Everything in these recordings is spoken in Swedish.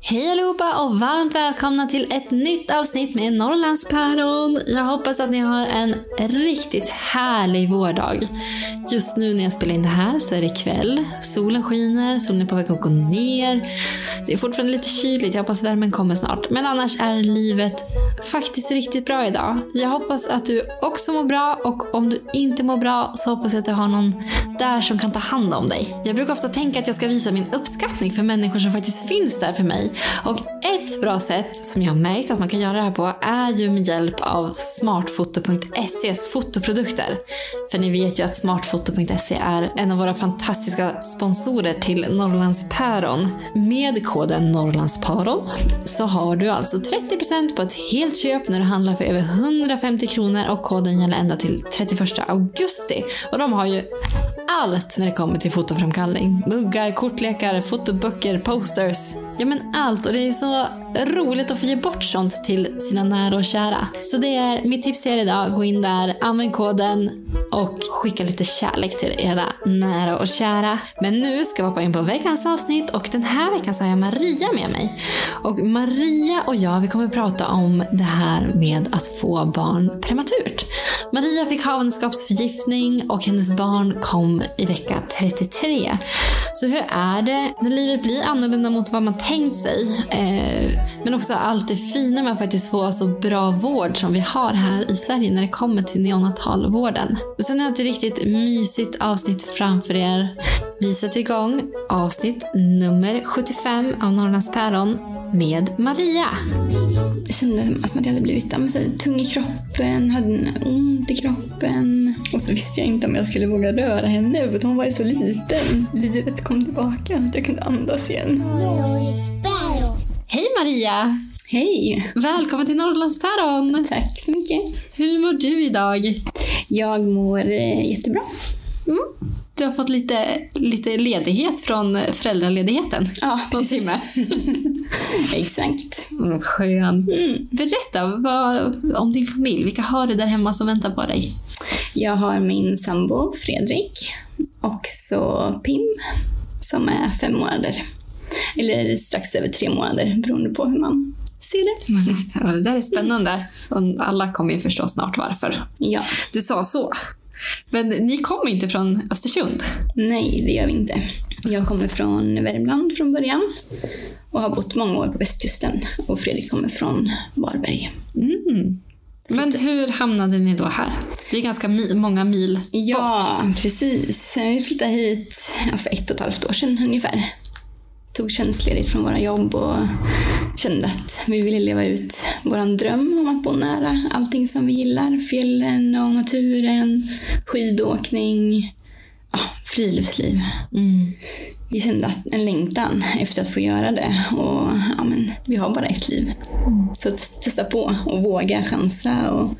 Hej allihopa och varmt välkomna till ett nytt avsnitt med Norrlandspäron. Jag hoppas att ni har en riktigt härlig vårdag. Just nu när jag spelar in det här så är det kväll. Solen skiner, solen är på väg att gå ner. Det är fortfarande lite kyligt, jag hoppas värmen kommer snart. Men annars är livet faktiskt riktigt bra idag. Jag hoppas att du också mår bra och om du inte mår bra så hoppas jag att du har någon där som kan ta hand om dig. Jag brukar ofta tänka att jag ska visa min uppskattning för människor som faktiskt finns där för mig. Och ett bra sätt som jag har märkt att man kan göra det här på är ju med hjälp av smartfoto.ses fotoprodukter. För ni vet ju att smartfoto.se är en av våra fantastiska sponsorer till Norrlandspäron. Med koden Norrlandspäron så har du alltså 30% på ett helt köp när du handlar för över 150 kronor och koden gäller ända till 31 augusti. Och de har ju allt när det kommer till fotoframkallning. Muggar, kortlekar, fotoböcker, posters. Ja men allt och det är så roligt att få ge bort sånt till sina nära och kära. Så det är mitt tips till er idag. Gå in där, använd koden och skicka lite kärlek till era nära och kära. Men nu ska vi hoppa in på veckans avsnitt och den här veckan så har jag Maria med mig. Och Maria och jag vi kommer prata om det här med att få barn prematurt. Maria fick havandeskapsförgiftning och hennes barn kom i vecka 33. Så hur är det när livet blir annorlunda mot vad man tänkt sig? Eh, men också allt det fina med att faktiskt få så bra vård som vi har här i Sverige när det kommer till neonatalvården. Sen har jag ett riktigt mysigt avsnitt framför er. Vi sätter igång avsnitt nummer 75 av Norrlands päron med Maria. Det kändes som att jag hade blivit här, tung i kroppen, hade ont i kroppen. Och så visste jag inte om jag skulle våga röra henne för hon var ju så liten. Livet kom tillbaka, att jag kunde andas igen. Hej Maria! Hej! Välkommen till Norrlandspäron! Tack så mycket. Hur mår du idag? Jag mår eh, jättebra. Mm. Du har fått lite, lite ledighet från föräldraledigheten. Ja, Någon timme. Exakt. Mm, skönt. Mm. Berätta vad, om din familj. Vilka har du där hemma som väntar på dig? Jag har min sambo Fredrik och så Pim som är fem månader. Eller strax över tre månader beroende på hur man ser det. Ja, det där är spännande. Och alla kommer ju förstå snart varför. Ja. Du sa så. Men ni kom inte från Östersund? Nej, det gör vi inte. Jag kommer från Värmland från början och har bott många år på västkusten. Och Fredrik kommer från Varberg. Mm. Men hur hamnade ni då här? Det är ganska mi många mil Ja, bort. precis. Vi flyttade hit för ett och ett halvt år sedan ungefär. Tog tjänstledigt från våra jobb och kände att vi ville leva ut vår dröm om att bo nära allting som vi gillar. Fjällen och naturen, skidåkning, ja, friluftsliv. Mm. Vi kände att en längtan efter att få göra det. Och ja, men, vi har bara ett liv. Så att testa på och våga chansa. Och,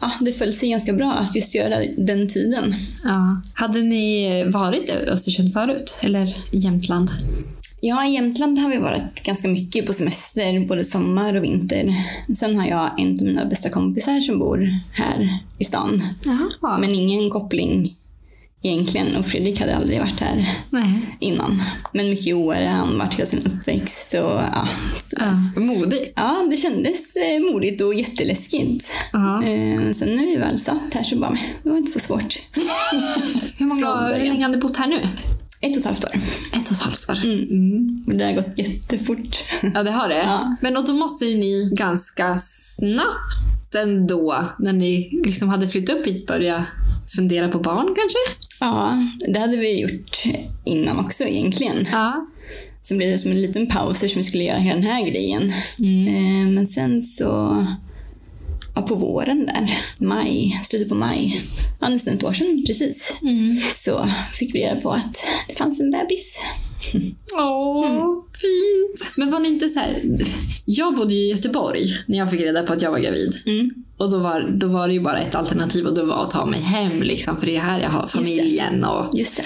ja, det föll sig ganska bra att just göra den tiden. Ja. Hade ni varit i Östersund förut? Eller i Jämtland? Ja, i Jämtland har vi varit ganska mycket på semester, både sommar och vinter. Sen har jag en av mina bästa kompisar som bor här i stan. Jaha. Men ingen koppling egentligen. Och Fredrik hade aldrig varit här Nej. innan. Men mycket i Åre, han varit hela sin uppväxt. Och, ja. Ja. Modigt. ja, det kändes eh, modigt och jätteläskigt. Ja. Eh, sen när vi väl satt här så bara, det var inte så svårt. Hur, många, hur länge har ni bott här nu? Ett och ett halvt år. Ett och ett halvt år. Mm. Det har gått jättefort. Ja, det har det. Ja. Men då måste ju ni ganska snabbt ändå, när ni liksom hade flyttat upp hit, börja fundera på barn kanske? Ja, det hade vi gjort innan också egentligen. Ja. Sen blev det som en liten paus som vi skulle göra hela den här grejen. Eh, Men sen så, ja, på våren där, maj, slutet på maj, ja, nästan ett år sedan precis, så fick vi reda på att det fanns en bebis. Åh, fint. Men var ni inte så här... Jag bodde ju i Göteborg när jag fick reda på att jag var gravid. Mm. Och då var, då var det ju bara ett alternativ och det var att ta mig hem liksom, för det är här jag har familjen. Och, Just det.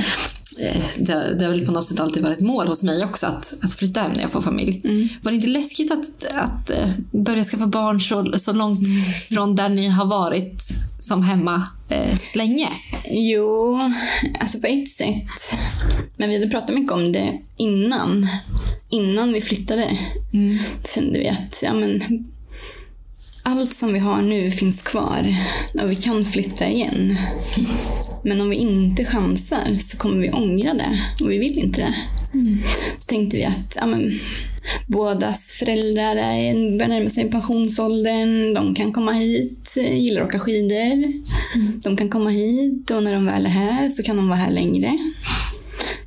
Eh, det, det har väl på något sätt alltid varit ett mål hos mig också att, att flytta hem när jag får familj. Var det inte läskigt att, att eh, börja skaffa barn så, så långt från där ni har varit som hemma eh, länge? Jo, alltså på ett sätt. Men vi hade pratat mycket om det innan. Innan vi flyttade. kände vi att ja, men, allt som vi har nu finns kvar och vi kan flytta igen. Men om vi inte chansar så kommer vi ångra det och vi vill inte det. Så tänkte vi att ja, men, bådas föräldrar är, börjar närma sig pensionsåldern, de kan komma hit, gillar att åka skidor. De kan komma hit och när de väl är här så kan de vara här längre.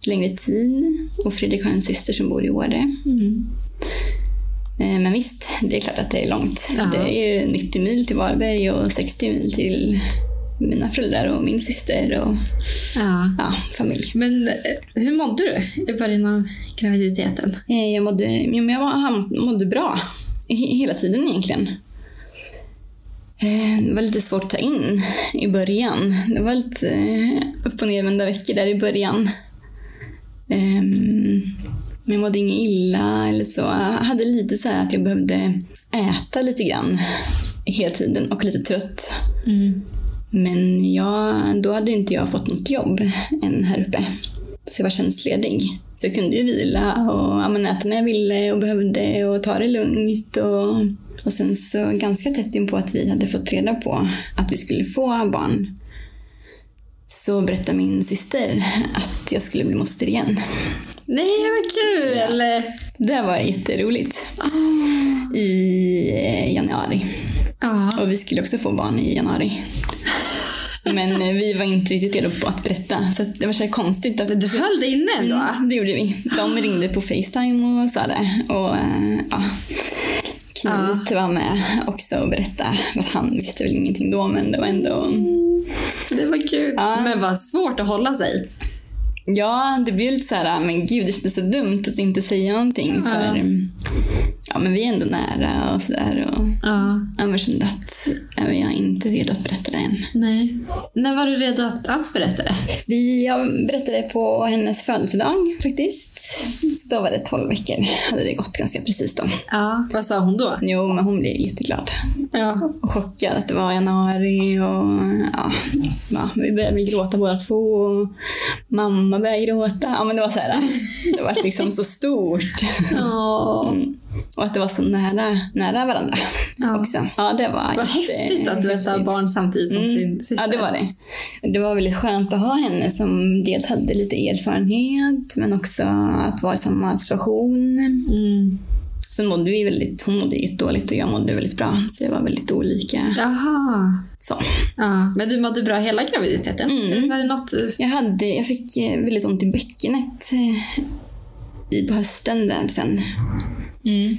Längre tid. Och Fredrik har en syster som bor i Åre. Eh, Men visst, det är klart att det är långt. Ja. Det är ju 90 mil till Varberg och 60 mil till mina föräldrar och min syster och Ja. ja, familj. Men eh, hur mådde du i början av graviditeten? Eh, Jag mådde, jag mådde bra he- hela tiden egentligen. Eh, Det var lite svårt att ta in i början. Det var lite eh, upp och nervända veckor där i början. Men jag mådde inget illa eller så. Jag hade lite så att jag behövde äta lite grann hela tiden och lite trött. Men jag, då hade inte jag fått något jobb än här uppe. Så jag var tjänstledig. Så jag kunde ju vila och ja, men äta när jag ville och behövde och ta det lugnt. Och, och sen så ganska tätt in på att vi hade fått reda på att vi skulle få barn så berättade min syster att jag skulle bli moster igen. Nej, vad kul! Det var jätteroligt. I eh, januari. Ja. Och vi skulle också få barn i januari. Men eh, vi var inte riktigt redo på att berätta. Så det var så konstigt. Att, Du höll det inne ändå? Mm, det gjorde vi. De ringde på Facetime och sa det. Och eh, ja, Knut var med också och berättade. Fast han visste väl ingenting då, men det var ändå... Det var kul. Ja. Men vad svårt att hålla sig. Ja, det blev lite så här, men gud det kändes så dumt att inte säga någonting. För ja, men vi är ändå nära och sådär. Och Ja. ja, men kände att jag är inte redo att berätta det än. Nej. När var du redo att, att berätta det? Vi, jag berättade på hennes födelsedag faktiskt. Så då var det 12 veckor. Hade det gått ganska precis då. Ja. Vad sa hon då? Jo, men hon blev jätteglad. Ja. Och chockad att det var januari och ja, ja, vi började gråta båda två. Och mamma började gråta. Ja, men det var så här. Det var liksom så stort. Ja. Mm. Och att det var så nära, nära varandra Ja. också. Ja, det var Vad häftigt att du häftigt. barn samtidigt som sin Mm. syster. Ja, det var det. Det var väldigt skönt att ha henne som dels hade lite erfarenhet men också att vara i samma situation. Mm. Sen mådde vi väldigt, hon mådde jättedåligt och jag mådde väldigt bra. Så det var väldigt olika. Jaha. Så. Ja. Men du mådde bra hela graviditeten? Mm. Var det något... Jag, hade, jag fick eh, väldigt ont i bäckenet eh, i, på hösten där sen. Mm.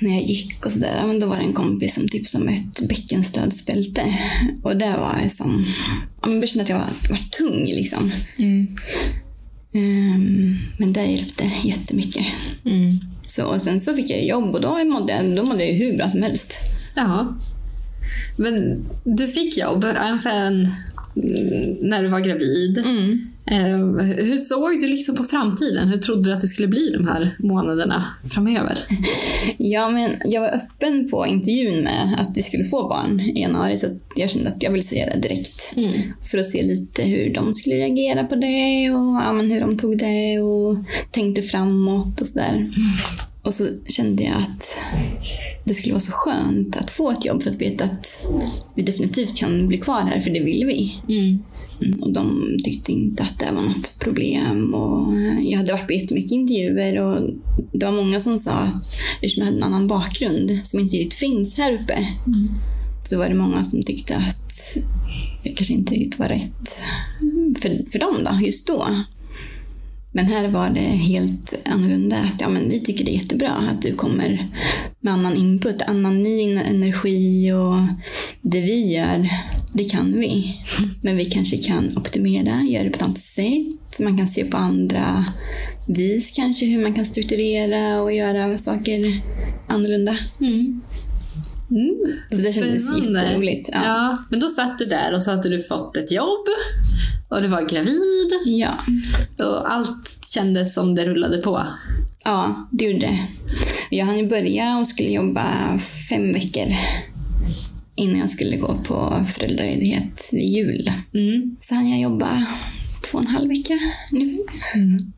När jag gick och sådär, men då var det en kompis som tipsade om ett bäckenstödsbälte. Och det var som, jag kände att jag var, var tung liksom. Mm. Ehm, men det hjälpte jättemycket. Mm. Så, och sen så fick jag jobb och då mådde jag, då mådde jag hur bra som helst. Ja. Men du fick jobb även när du var gravid. Mm. Eh, hur såg du liksom på framtiden? Hur trodde du att det skulle bli de här månaderna framöver? Ja, men jag var öppen på intervjun med att vi skulle få barn i januari så jag kände att jag ville säga det direkt. Mm. För att se lite hur de skulle reagera på det och ja, hur de tog det och tänkte framåt och sådär. Och så kände jag att det skulle vara så skönt att få ett jobb för att veta att vi definitivt kan bli kvar här, för det vill vi. Mm. Och de tyckte inte att det var något problem. Och jag hade varit på jättemycket intervjuer och det var många som sa att eftersom jag hade en annan bakgrund som inte riktigt finns här uppe Mm. så var det många som tyckte att jag kanske inte riktigt var rätt för, för dem då, just då. Men här var det helt annorlunda. Att, ja, men vi tycker det är jättebra att du kommer med annan input, annan ny energi och det vi gör, det kan vi. Men vi kanske kan optimera, göra det på ett annat sätt. Man kan se på andra vis kanske hur man kan strukturera och göra saker annorlunda. Mm. Mm. Så det kändes Spännande. jätteroligt. Ja. Ja. men då satt du där och så hade du fått ett jobb och du var gravid Ja. och allt kändes som det rullade på. Ja, det gjorde det. Jag hann börja och skulle jobba fem veckor innan jag skulle gå på föräldraledighet vid jul. Mm. Så hann jag jobba två och en halv vecka ungefär.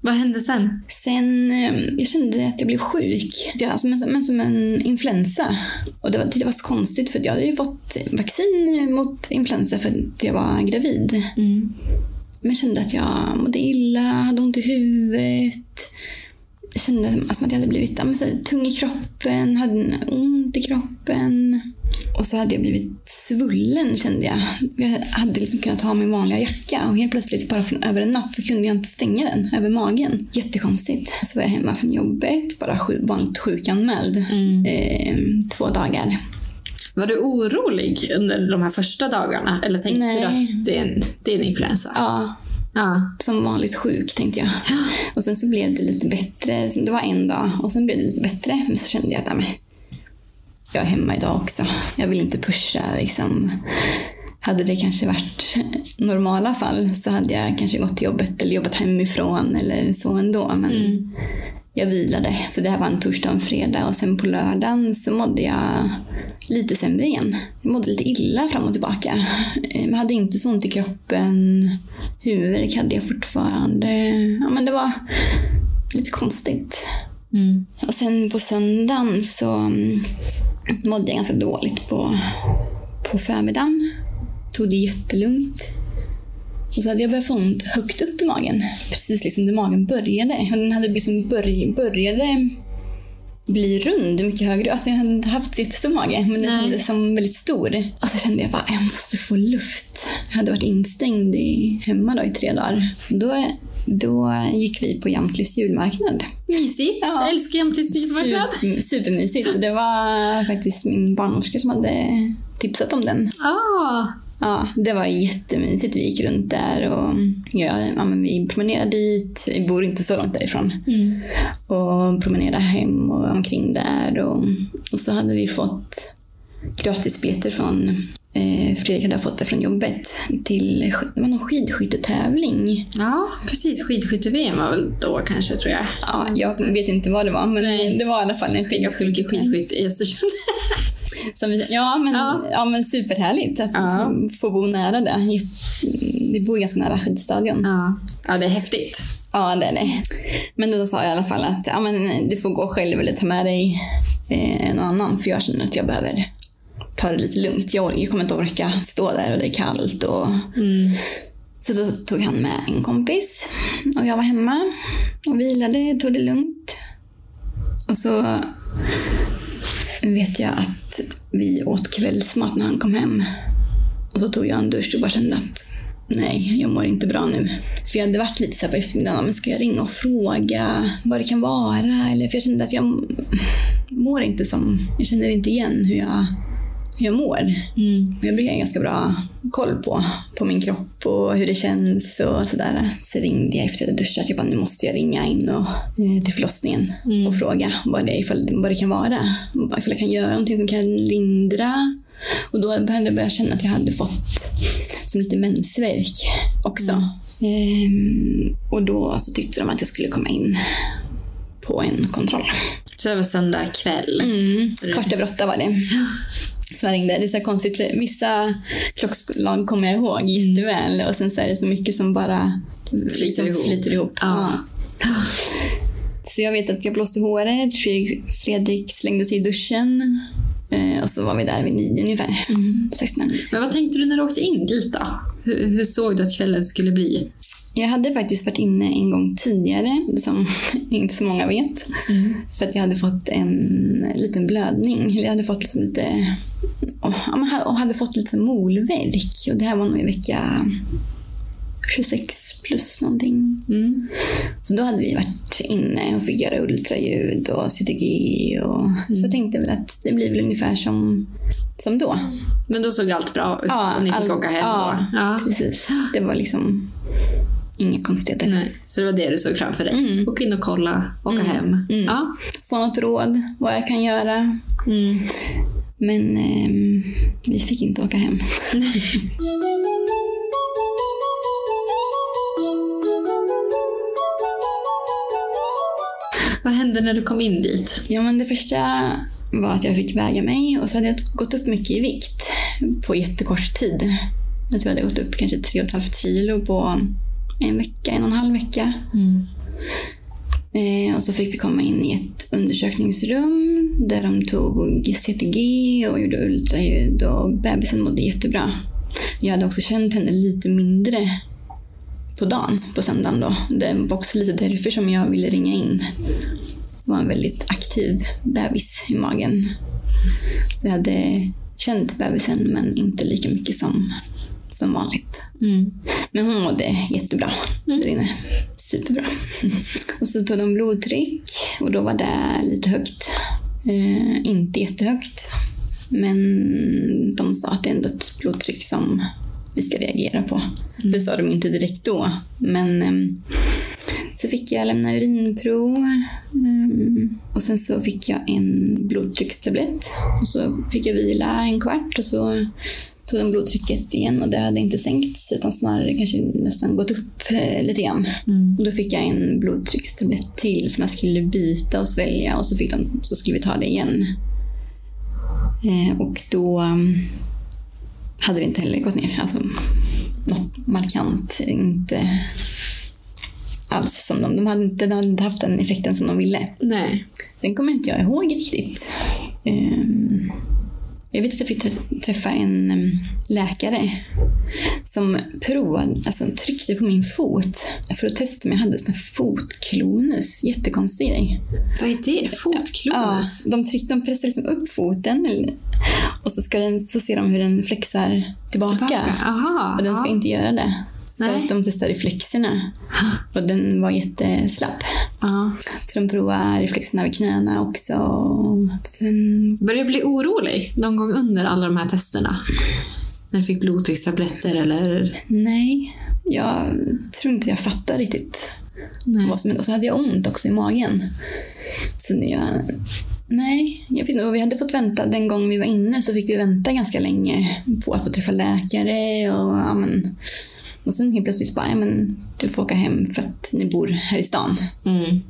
Vad hände sen? Sen, eh, jag kände att jag blev sjuk. Ja, som, en, som en influensa. Och det var, det var så konstigt för jag hade ju fått vaccin mot influensa för att jag var gravid. Mm. Men jag kände att jag mådde illa, hade ont i huvudet. Jag kände som att jag hade blivit så här, tung i kroppen, hade ont i kroppen. Och så hade jag blivit svullen kände jag. Jag hade liksom kunnat ha min vanliga jacka och helt plötsligt bara från över en natt så kunde jag inte stänga den över magen. Jättekonstigt. Så var jag hemma från jobbet, bara sjuk, vanligt sjukanmäld. Eh, två dagar. Var du orolig under de här första dagarna? Eller tänkte Nej. du att det är en, det är en influensa? Ja, Ja. som vanligt sjuk tänkte jag. Och sen så blev det lite bättre. Det var en dag och sen blev det lite bättre. Men så kände jag att nej, jag är hemma idag också. Jag vill inte pusha liksom. Hade det kanske varit normala fall så hade jag kanske gått till jobbet eller jobbat hemifrån eller så ändå. Men jag vilade. Så det här var en torsdag och en fredag och sen på lördagen så mådde jag lite sämre igen. Jag mådde lite illa fram och tillbaka. Jag hade inte så ont i kroppen. Huvudvärk hade jag fortfarande. Ja, men det var lite konstigt. Mm. Och sen på söndagen så mm, mådde jag ganska dåligt på, på förmiddagen. Tog det jättelugnt. Och så hade jag börjat få ont högt upp i magen. Precis liksom där magen började. Och den hade liksom börj, började bli rund mycket högre. Alltså jag hade inte haft jättestor mage, men den kändes som väldigt stor. Och så kände jag bara, jag måste få luft. Jag hade varit instängd i, hemma då i tre dagar. Så då, då gick vi på Jamtlis julmarknad. Mysigt. Ja. Jag älskar Jämtlids julmarknad. Super, supermysigt. Och det var faktiskt min barnmorska som hade tipsat om den. Ah. Ja, det var jättemysigt. Vi gick runt där och ja, ja, men vi promenerade dit. Vi bor inte så långt därifrån. Mm. Och promenerade hem och omkring där. Och, och så hade vi fått gratisbiljetter från Fredrik hade fått det från jobbet till det var någon skidskyttetävling. Ja, precis. Skidskytte-VM var väl då kanske, tror jag. Ja, jag vet inte vad det var, men Nej. det var i alla fall en skidskyttetävling. skidskytte i Östersund. Vi, ja, men, Ja. ja. men superhärligt att Ja. få bo nära det. Vi bor ganska nära skidstadion. ja. ja, det är häftigt. Ja, det är det. Men då sa jag i alla fall att ja, men, du får gå själv eller ta med dig eh, någon annan för jag känner att jag behöver ta det lite lugnt. Jag, kommer inte orka stå där och det är kallt. Och... Så då tog han med en kompis och jag var hemma och vilade, tog det lugnt. Och så vet jag att vi åt kvällsmat när han kom hem. Och så tog jag en dusch och bara kände att nej, jag mår inte bra nu. För jag hade varit lite så här på eftermiddagen, men ska jag ringa och fråga vad det kan vara? Eller, för jag kände att jag mår inte som, jag känner inte igen hur jag, hur jag mår. Jag brukar ha ganska bra koll på, på min kropp och hur det känns och sådär. Så ringde jag efter att jag duschat. Jag bara, nu måste jag ringa in och, eh, till förlossningen och fråga vad det, ifall, vad det kan vara. Ifall jag kan göra någonting som kan lindra. Och då började jag börja känna att jag hade fått som lite mensvärk också. Ehm, och då så tyckte de att jag skulle komma in på en kontroll. Så det var söndag kväll. Mm, kvart över åtta var det. Så jag ringde. Det är så konstigt, vissa klockslag kommer jag ihåg jätteväl och sen så är det så mycket som bara Flyter liksom ihop. Flyter ihop. Ja. Så jag vet att jag blåste håret, Fredrik, Fredrik slängde sig i duschen. Eh, och så var vi där vid nio ungefär. Mm. Men vad tänkte du när du åkte in dit då? Hur, hur såg du att kvällen skulle bli? Jag hade faktiskt varit inne en gång tidigare, som inte så många vet. Mm. Så att jag hade fått en liten blödning. Eller jag hade fått liksom lite... Och hade fått lite molvärk. Och det här var nog i vecka 26 plus någonting. Mm. Så då hade vi varit inne och fick göra ultraljud och CTG. Och, mm. Så jag tänkte väl att det blir väl ungefär som, som då. Men då såg allt bra ut ja, och ni fick all, åka hem ja, då? Ja, precis. Det var liksom inga konstigheter. Nej, så det var det du såg framför dig? Mm. Åka in och kolla, åka mm. hem? Mm. Ja. Få något råd, vad jag kan göra. Men eh, vi fick inte åka hem. Vad hände när du kom in dit? Ja, men det första var att jag fick väga mig och så hade jag gått upp mycket i vikt på jättekort tid. Jag tror jag hade gått upp kanske 3,5 kilo på en vecka, en och en halv vecka. Mm. Eh, och så fick vi komma in i ett undersökningsrum där de tog CTG och gjorde ultraljud och bebisen mådde jättebra. Jag hade också känt henne lite mindre på dagen, på söndagen då. Det var också lite därför som jag ville ringa in. Det var en väldigt aktiv bebis i magen. Så jag hade känt bebisen men inte lika mycket som, som vanligt. Mm. Men hon mådde jättebra mm. där inne. Superbra. och så tog de blodtryck och då var det lite högt. Eh, inte jättehögt. Men de sa att det är ändå ett blodtryck som vi ska reagera på. Mm. Det sa de inte direkt då. Men um, så fick jag lämna urinprov um, och sen så fick jag en blodtryckstablett och så fick jag vila en kvart och så tog de blodtrycket igen och det hade inte sänkts utan snarare kanske nästan gått upp eh, lite grann. Mm. Och då fick jag en blodtryckstablett till som jag skulle bita och svälja och så, fick de, så skulle vi ta det igen. Eh, och då um, hade det inte heller gått ner. Alltså, något markant. Inte alls som de... De hade inte haft den effekten som de ville. Nej. Sen kommer inte jag ihåg riktigt. Um, jag vet att jag fick träffa en läkare som provade, alltså tryckte på min fot för att testa om jag hade sån fotklonus. Jättekonstig grej. Vad är det? Fotklonus? Ja, de, tryckte, de pressar liksom upp foten och så, ska den, så ser de hur den flexar tillbaka. tillbaka. Aha, och den ska aha. inte göra det. Nej. Så att de testade reflexerna och den var jätteslapp. Ja. Så de provade reflexerna vid knäna också. Sen... Började du bli orolig någon gång under alla de här testerna? När du fick blodtryckstabletter eller? Nej, jag tror inte jag fattade riktigt Nej. vad som hände. Och så hade jag ont också i magen. Så jag... Nej, jag vet inte. Vi hade fått vänta, den gången vi var inne så fick vi vänta ganska länge på att få träffa läkare och ja, men, och sen helt plötsligt bara, ja, men du får åka hem för att ni bor här i stan. Mm.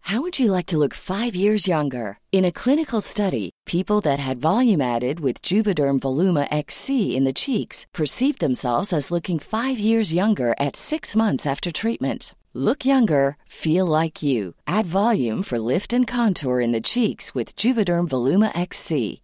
How would you like to look five years younger? In a clinical study, people that had volume added with Juvederm Voluma XC in the cheeks perceived themselves as looking five years younger at six months after treatment. Look younger, feel like you. Add volume for lift and contour in the cheeks with Juvederm Voluma XC.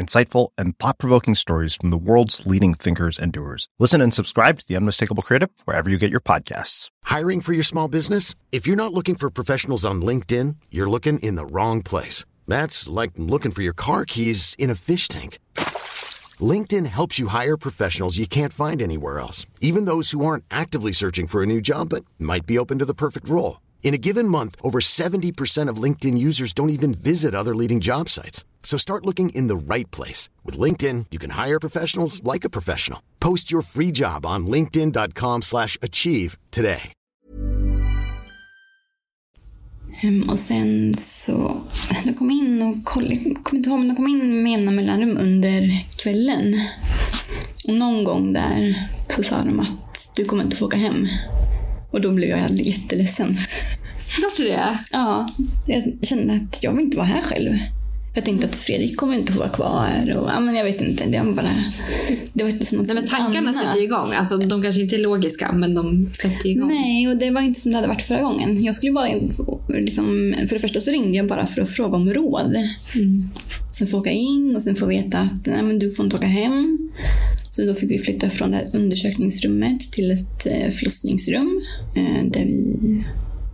insightful, and thought provoking stories from the world's leading thinkers and doers. Listen and subscribe to The Unmistakable Creative wherever you get your podcasts. Hiring for your small business? If you're not looking for professionals on LinkedIn, you're looking in the wrong place. That's like looking for your car keys in a fish tank. LinkedIn helps you hire professionals you can't find anywhere else, even those who aren't actively searching for a new job but might be open to the perfect role. In a given month, over 70% of LinkedIn users don't even visit other leading job sites. So start looking in the right place. With LinkedIn, you can hire professionals like a professional. Post your free job on linkedin.com slash achieve today. Um, och sen så, de kom in och kollade, kommer inte ihåg, men de kom in med jämna mellanrum under kvällen. Och någon gång där så sa de att du kommer inte få åka hem. Och då blev jag jätteledsen. Klart det? Ja, jag kände att jag vill inte vara här själv. Jag tänkte att Fredrik kommer inte få vara kvar. Och, ja, men jag vet inte, det var bara... Det var inte som Nej, men tankarna annat. sätter igång. Alltså, de kanske inte är logiska, men de sätter igång. Nej, och det var inte som det hade varit förra gången. Jag skulle bara, liksom, för det första så ringde jag bara för att fråga om råd. Mm. Sen få åka in och sen få veta att nej, men du får inte åka hem. Så då fick vi flytta från det här undersökningsrummet till ett eh, förlossningsrum eh, där vi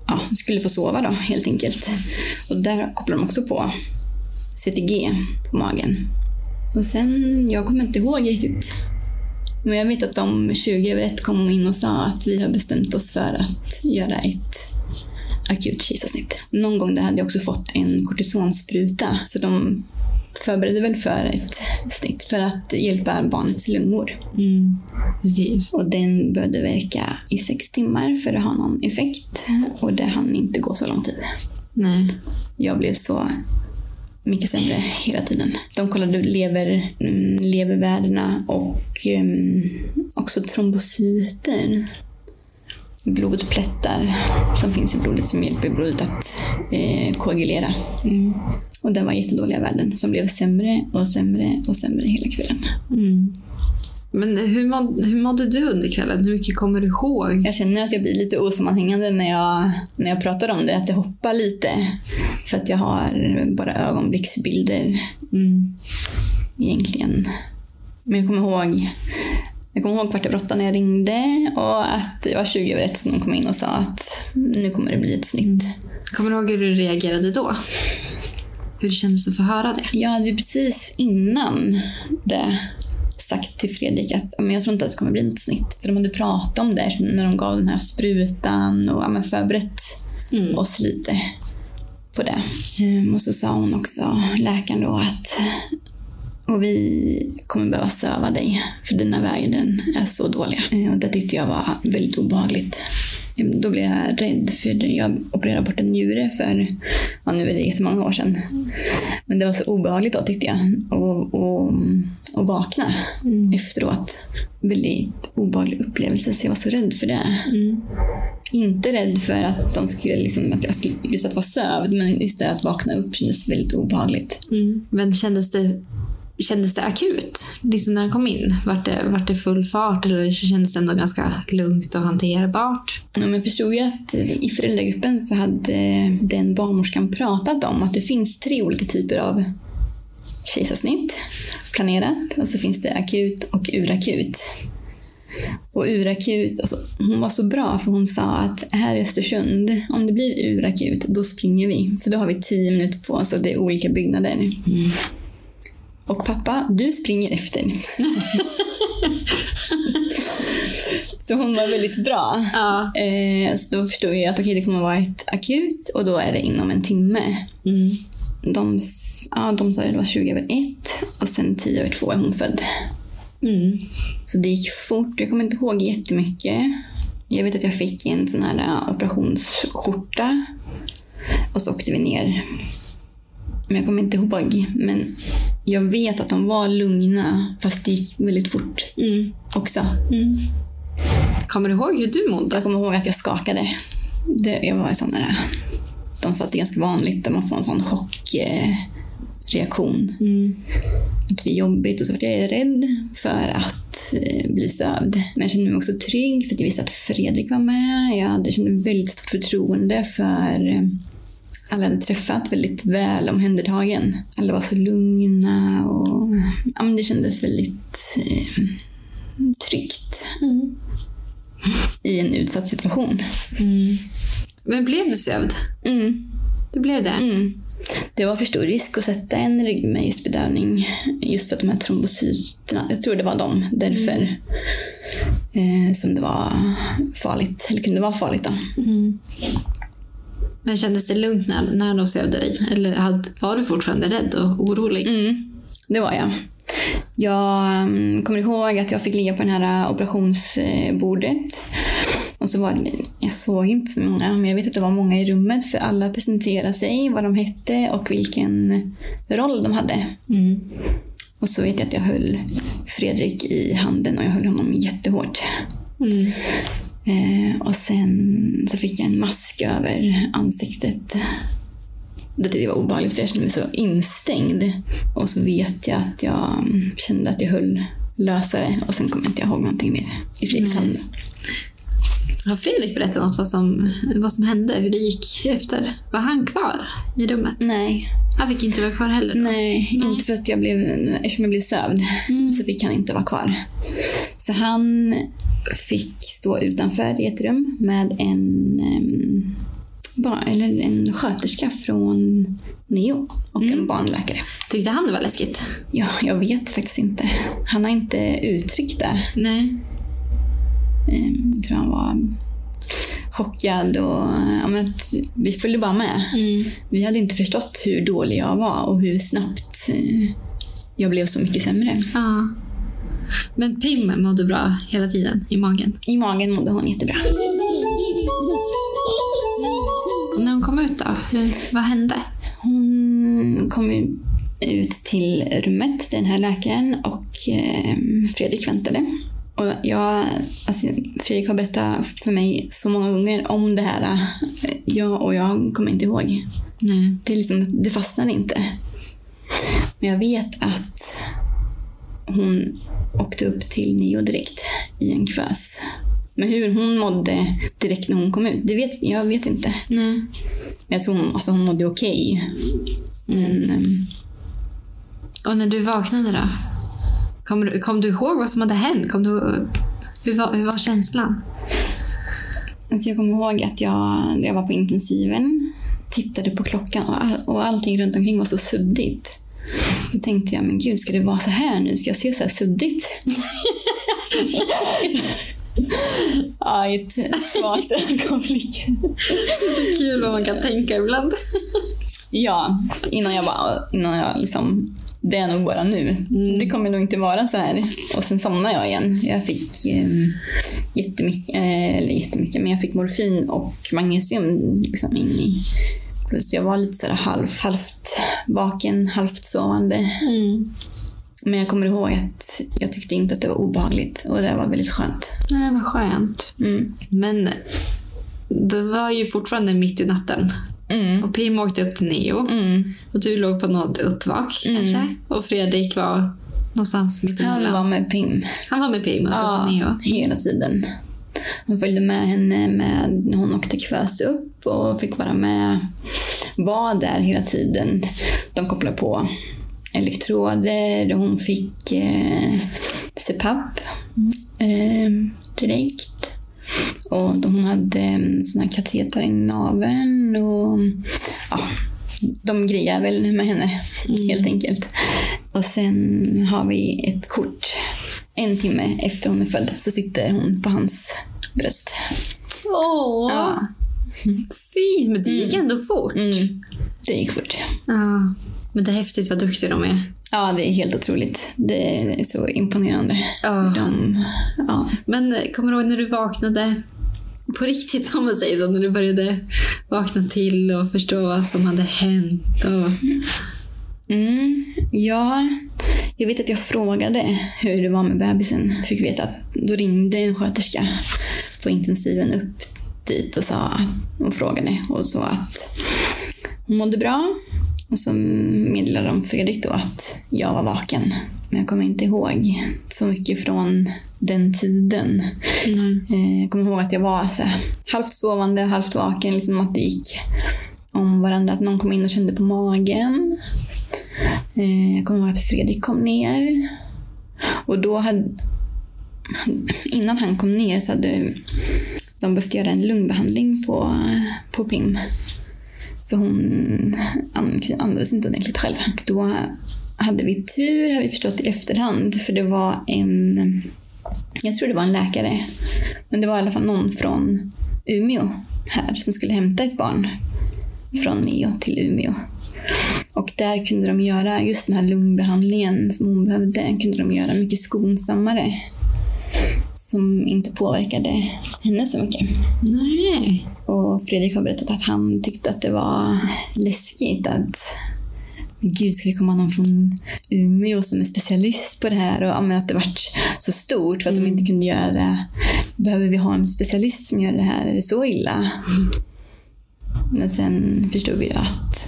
ja, skulle få sova då, helt enkelt. Och där kopplar de också på CTG på magen. Och sen, jag kommer inte ihåg riktigt. Men jag vet att de 20 över ett kom in och sa att vi har bestämt oss för att göra ett akut kejsarsnitt. Någon gång där hade jag också fått en kortisonspruta. Så de förberedde väl för ett snitt för att hjälpa barnets lungor. Mm. Precis. Och den började verka i sex timmar för att ha någon effekt. Och det hann inte gå så lång tid. Nej. Jag blev så mycket sämre hela tiden. De kollade lever, mm, levervärdena och um, också trombocyter. Blodplättar som finns i blodet som hjälper blodet att eh, koagulera. Mm. Och det var jättedåliga värden som blev sämre och sämre och sämre hela kvällen. Mm. Men hur, måd, hur mådde du under kvällen? Hur mycket kommer du ihåg? Jag känner att jag blir lite osammanhängande när jag, när jag pratar om det. Att det hoppar lite. För att jag har bara ögonblicksbilder. Mm. Egentligen. Men jag kommer ihåg jag kommer ihåg kvart över åtta när jag ringde och att det var 20 över ett som de kom in och sa att nu kommer det bli ett snitt. Kommer du ihåg hur du reagerade då? Hur det kändes att få höra det? Jag hade ju precis innan det sagt till Fredrik att men jag tror inte att det kommer bli ett snitt. För de hade pratat om det när de gav den här sprutan och men förberett Mm. oss lite på det. Ehm, Och så sa hon också, läkaren då, att och vi kommer behöva söva dig för dina värden är så dåliga. Ehm, Och det tyckte jag var väldigt obehagligt. Ehm, Då blev jag rädd för jag opererade bort en njure för, ja nu är det jättemånga år sedan. Men det var så obehagligt då tyckte jag. Och, och, och vakna efteråt. Väldigt obehaglig upplevelse så jag var så rädd för det. Inte rädd för att de skulle, liksom, att jag skulle just att vara sövd, men just det att vakna upp kändes väldigt obehagligt. Mm. Men kändes det, kändes det akut? Liksom när han kom in? Vart det, vart det full fart eller kändes det ändå ganska lugnt och hanterbart? Ja, men jag förstod ju att i föräldragruppen så hade den barnmorskan pratat om att det finns tre olika typer av kejsarsnitt planerat. Och så finns det akut och urakut. Och urakut, alltså, hon var så bra för hon sa att här i Östersund, om det blir urakut, då springer vi. För då har vi tio minuter på oss och det är olika byggnader. Och pappa, du springer efter. så hon var väldigt bra. Ja. Eh, så då förstod jag att okej, det kommer vara ett akut och då är det inom en timme. Mm. De, ja, de sa att det var 20 över ett och sen 10 över två är hon född. Mm. Så det gick fort. Jag kommer inte ihåg jättemycket. Jag vet att jag fick en sån här operationsskjorta och så åkte vi ner. Men jag kommer inte ihåg. Men jag vet att de var lugna fast det gick väldigt fort Mm. också. Kommer du ihåg hur du mådde? Jag kommer ihåg att jag skakade. Det, jag var sån där, de sa att det är ganska vanligt att man får en sån chockreaktion. Mm. Att det blir jobbigt och så vart jag rädd för att eh, bli sövd. Men jag kände mig också trygg för att jag visste att Fredrik var med. Jag hade, kände väldigt stort förtroende för eh, alla hade träffat. Väldigt väl omhändertagen. Alla var så lugna och ja, men det kändes väldigt eh, tryggt. Mm. I en utsatt situation. Mm. Men blev du sövd? Mm. Det blev det? Mm. Det var för stor risk att sätta en ryggmärgsbedövning just för att de här trombocyterna, jag tror det var dem, därför eh, som det var farligt, eller kunde vara farligt då. Mm. Men kändes det lugnt när, när de sövde dig? Eller hade, var du fortfarande rädd och orolig? Mm, det var jag. Jag um, kommer ihåg att jag fick ligga på det här operationsbordet. Och så var det, jag såg inte så många, men jag vet att det var många i rummet för alla presenterade sig, vad de hette och vilken roll de hade. Mm. Och så vet jag att jag höll Fredrik i handen och jag höll honom jättehårt. Mm. Eh, och sen så fick jag en mask över ansiktet. Det tyckte jag var obehagligt för jag kände mig så instängd. Och så vet jag att jag mm, kände att jag höll lösare och sen kommer jag inte ihåg någonting mer i Fredriks. Har Fredrik berättat något vad som, vad som hände? Hur det gick efter? Var han kvar i rummet? Nej. Han fick inte vara kvar heller? Då? Nej, Nej. inte för att jag blev, eftersom jag blev sövd mm. så fick han inte vara kvar. Så han fick stå utanför i ett rum med en, um, eller en sköterska från Neo och mm. en barnläkare. Tyckte han det var läskigt? Ja, jag vet faktiskt inte. Han har inte uttryckt det. Nej. Um, jag tror han var chockad och ja, men vi följde bara med. Mm. Vi hade inte förstått hur dålig jag var och hur snabbt eh, jag blev så mycket sämre. Ja. Men Pim mådde bra hela tiden i magen? I magen mådde hon jättebra. Och när hon kom ut då? Hur, vad hände? Hon kom ut till rummet, den här läkaren, och eh, Fredrik väntade. Och jag, alltså, Fredrik har berättat för mig så många gånger om det här. Jag, och jag kommer inte ihåg. Mm. Det, liksom, det fastnade inte. Men jag vet att hon åkte upp till Nio direkt i en kuvös. Men hur hon mådde direkt när hon kom ut, det vet, jag vet inte. Nej. Men jag tror hon, alltså hon mådde okej. Okay. Men... Um... Och när du vaknade då? Kom, du, kom du ihåg vad som hade hänt? Kom du, hur, var, hur var känslan? Alltså jag kommer ihåg att jag, jag var på intensiven, tittade på klockan och, all, och allting runt omkring var så suddigt. Så tänkte jag, men gud, ska det vara så här nu? Ska jag se så här suddigt? ja, ett svagt ögonblick. Det är kul vad man kan tänka ibland. ja, innan jag bara, innan jag liksom det är nog bara nu. Mm. Det kommer nog inte vara så här. Och sen somnade jag igen. Jag fick eh, jättemycket, eh, eller jättemycket, men jag fick morfin och magnesium liksom in i Plus jag var lite så halv, halvt vaken, halvt sovande. Mm. Men jag kommer ihåg att jag tyckte inte att det var obehagligt och det var väldigt skönt. Nej, vad skönt. Mm. Men det var ju fortfarande mitt i natten. Mm. Och Pim åkte upp till Neo. Mm. Och du låg på något uppvak Mm. kanske. Och Fredrik var någonstans mitt Han var med Pim. Han var med Pim uppe Ja, på Neo. hela tiden. Han följde med henne med, när hon åkte kväs upp och fick vara med. Var där hela tiden. De kopplade på elektroder och hon fick eh, CPAP eh, direkt. Och de, hon hade en sån här kateter i naveln och ja, de grejer väl med henne Mm. helt enkelt. Och sen har vi ett kort. En timme efter hon är född så sitter hon på hans bröst. Åh, Ja. fint. Men det gick ändå fort. Mm. Det gick fort. Ja. Men det är häftigt vad duktiga de är. Ja, det är helt otroligt. Det är så imponerande. Ja. De, ja. Men eh, kommer du ihåg när du vaknade på riktigt om man säger så? När du började vakna till och förstå vad som hade hänt? Och... Mm, ja, jag vet att jag frågade hur det var med bebisen. Fick veta att då ringde en sköterska på intensiven upp dit och sa och frågade och sa att hon mådde bra. Och så meddelade de Fredrik då att jag var vaken. Men jag kommer inte ihåg så mycket från den tiden. Mm. Jag kommer ihåg att jag var så här, halvt sovande, halvt vaken. Liksom att det gick om varandra. Att någon kom in och kände på magen. Eh, jag kommer ihåg att Fredrik kom ner. Och då hade... Innan han kom ner så hade de behövt göra en lungbehandling på, på Pim. För hon andades inte ordentligt själv. Då hade vi tur, har vi förstått i efterhand. För det var en, jag tror det var en läkare, men det var i alla fall någon från Umeå här som skulle hämta ett barn från Neo till Umeå. Och där kunde de göra just den här lungbehandlingen som hon behövde, kunde de göra mycket skonsammare. Som inte påverkade henne så mycket. Nej. Och Fredrik har berättat att han tyckte att det var läskigt att gud, ska det komma någon från Umeå som är specialist på det här? Och ja, att det vart så stort för att mm. de inte kunde göra det. Behöver vi ha en specialist som gör det här? Är det så illa? Mm. Men sen förstod vi att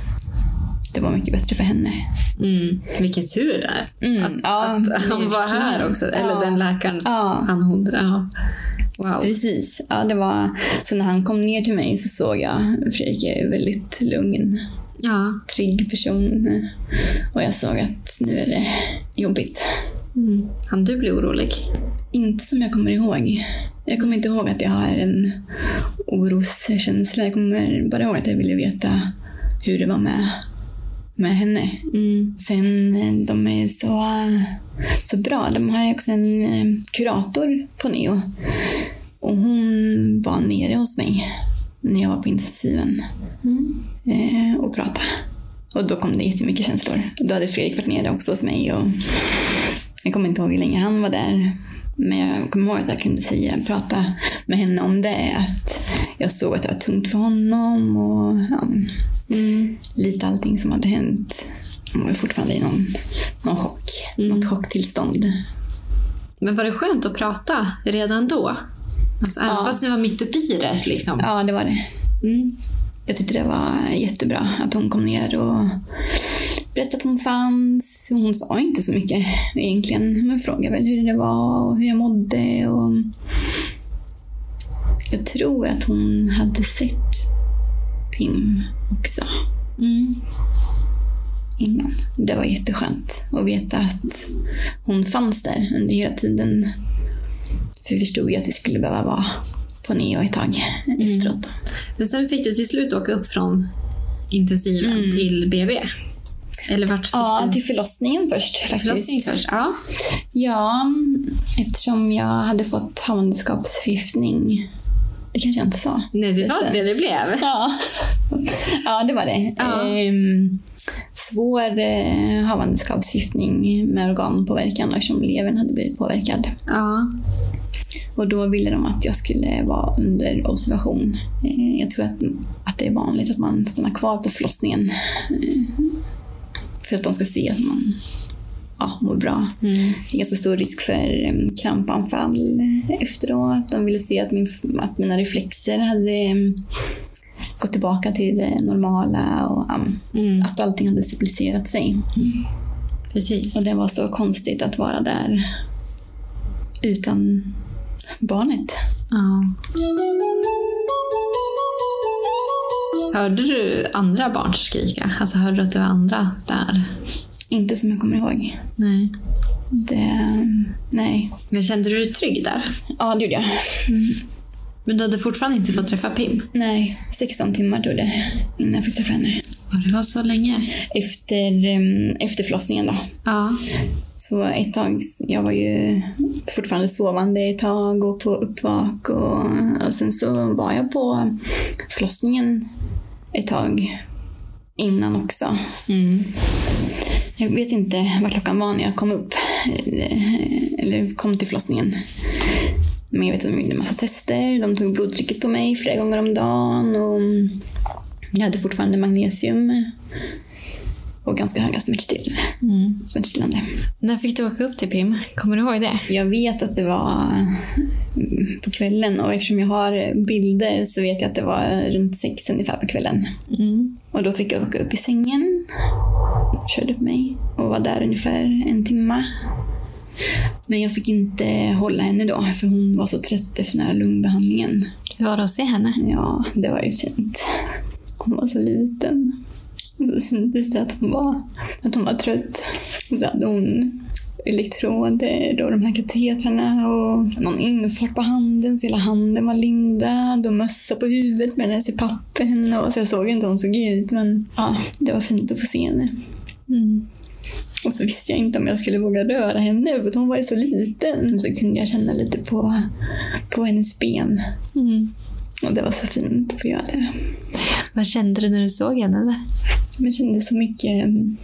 det var mycket bättre för henne. Mm. Vilken tur det är. Mm. Att, ja, att han var här också. Eller ja. den läkaren. Ja. Han, hon. Ja. Wow. Precis. Ja, det var, så när han kom ner till mig så såg jag Fredrik är väldigt lugn. Ja. Trygg person. Och jag såg att nu är det jobbigt. Mm. Han du bli orolig? Inte som jag kommer ihåg. Jag kommer inte ihåg att jag har en oroskänsla. Jag kommer bara ihåg att jag ville veta hur det var med, med henne. Mm. Sen, de är så, så bra. De har också en eh, kurator på Neo. Och hon var nere hos mig när jag var på intensiven mm. Eh, och pratade. Och då kom det jättemycket känslor. Då hade Fredrik varit nere också hos mig. Och jag kommer inte ihåg hur länge han var där. Men jag kommer ihåg att jag kunde säga, prata med henne om det. Att jag såg att det var tungt för honom och ja, mm. lite allting som hade hänt. Han var fortfarande i någon, någon chock, mm. något chocktillstånd. Men var det skönt att prata redan då? Alltså, även ja. fast ni var mitt uppe i det? Liksom. Ja, det var det. Mm. Jag tyckte det var jättebra att hon kom ner och berättade att hon fanns. Hon sa inte så mycket egentligen, men frågade väl hur det var och hur jag mådde. Och jag tror att hon hade sett Pim också. Mm. Innan. Det var jätteskönt att veta att hon fanns där under hela tiden. För vi förstod ju att vi skulle behöva vara på neo ett tag mm. efteråt. Men sen fick du till slut åka upp från intensiven mm. till BB? Eller vart ja, du? till förlossningen först. Faktiskt. Förlossningen först, ja. Ja, eftersom jag hade fått havandeskapsförgiftning. Det kanske jag inte sa. Nej, det var det det blev. Ja, ja det var det. Ja. Ehm, svår eh, havandeskapsförgiftning med organpåverkan eftersom levern hade blivit påverkad. Ja. Och då ville de att jag skulle vara under observation. Eh, jag tror att, att det är vanligt att man stannar kvar på förlossningen. Eh, för att de ska se att man ja, mår bra. Mm. Det är ganska stor risk för um, krampanfall efteråt. De ville se att, min, att mina reflexer hade gått tillbaka till det normala och mm. att allting hade stabiliserat sig. Mm. Precis. Och det var så konstigt att vara där utan barnet. Ja. Hörde du andra barn skrika? Alltså hörde du att det var andra där? Inte som jag kommer ihåg. Nej. Det, nej. Men kände du dig trygg där? Ja, det gjorde jag. Mm. Men du hade fortfarande inte fått träffa Pim? Nej, 16 timmar tog det innan jag fick träffa henne. Ja, det var så länge? Efter, efter förlossningen då. Ja. Så ett tag, jag var ju fortfarande sovande ett tag och på uppvak och, och sen så var jag på förlossningen ett tag innan också. Mm. Jag vet inte vad klockan var när jag kom upp, eller kom till förlossningen. Men jag vet att de gjorde en massa tester. De tog blodtrycket på mig flera gånger om dagen. Och jag hade fortfarande magnesium och ganska höga smärtstill, mm. smärtstillande. När fick du åka upp till Pim? Kommer du ihåg det? Jag vet att det var mm, på kvällen och eftersom jag har bilder så vet jag att det var runt sex ungefär på kvällen. Mm. Och då fick jag åka upp i sängen, körde upp mig och var där ungefär en timme. Men jag fick inte hålla henne då, för hon var så trött efter den här lungbehandlingen. Hur var det att se henne? Ja, det var ju fint. Hon var så liten. Så syntes det att hon var, att hon var trött. Och så hade hon elektroder och de här katetrarna och någon infart på handen så hela handen var lindad och mössa på huvudet med hennes i pappen. Och, så jag såg inte hur hon såg ut men ja, det var fint att få se henne. Mm. Och så visste jag inte om jag skulle våga röra henne för hon var ju så liten. Så kunde jag känna lite på, på hennes ben. Mm. Och det var så fint att få göra det. Vad kände du när du såg henne? Jag kände så mycket mm,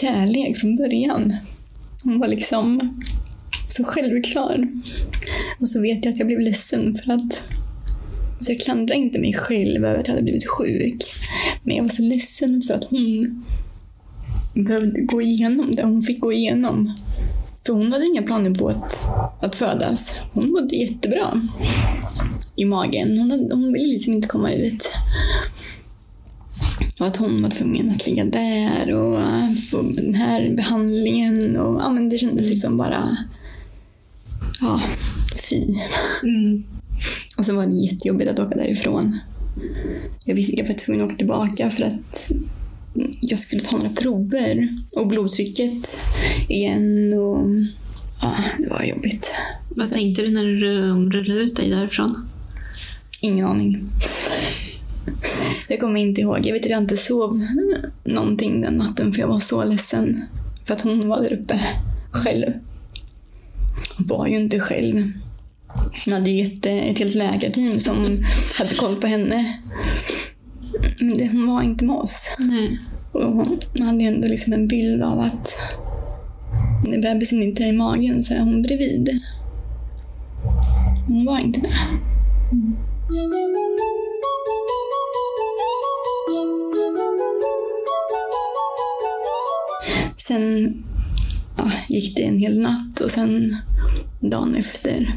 kärlek från början. Hon var liksom så självklar. Och så vet jag att jag blev ledsen för att så jag klandrar inte mig själv över att jag hade blivit sjuk. Men jag var så ledsen för att hon behövde gå igenom det hon fick gå igenom. För hon hade inga planer på att, att födas. Hon mådde jättebra i magen. Hon, hade, hon ville liksom inte komma ut. Och att hon var tvungen att ligga där och få den här behandlingen. Och, ja, men det kändes liksom bara... Ja, fy. Mm. Och så var det jättejobbigt att åka därifrån. Jag, visste, jag var tvungen att åka tillbaka för att jag skulle ta några prover och blodtrycket igen. Och, ja, det var jobbigt. Vad så. tänkte du när du rullade ut dig därifrån? Ingen aning. Jag kommer inte ihåg. Jag vet att jag inte sov någonting den natten för jag var så ledsen. För att hon var där uppe själv. Hon var ju inte själv. Hon hade gett ett helt läkarteam som hade koll på henne. Men det, hon var inte med oss. Nej. Och hon hade ändå liksom en bild av att när bebisen inte är i magen så är hon bredvid. Hon var inte det. Mm. Sen ja, gick det en hel natt och sen dagen efter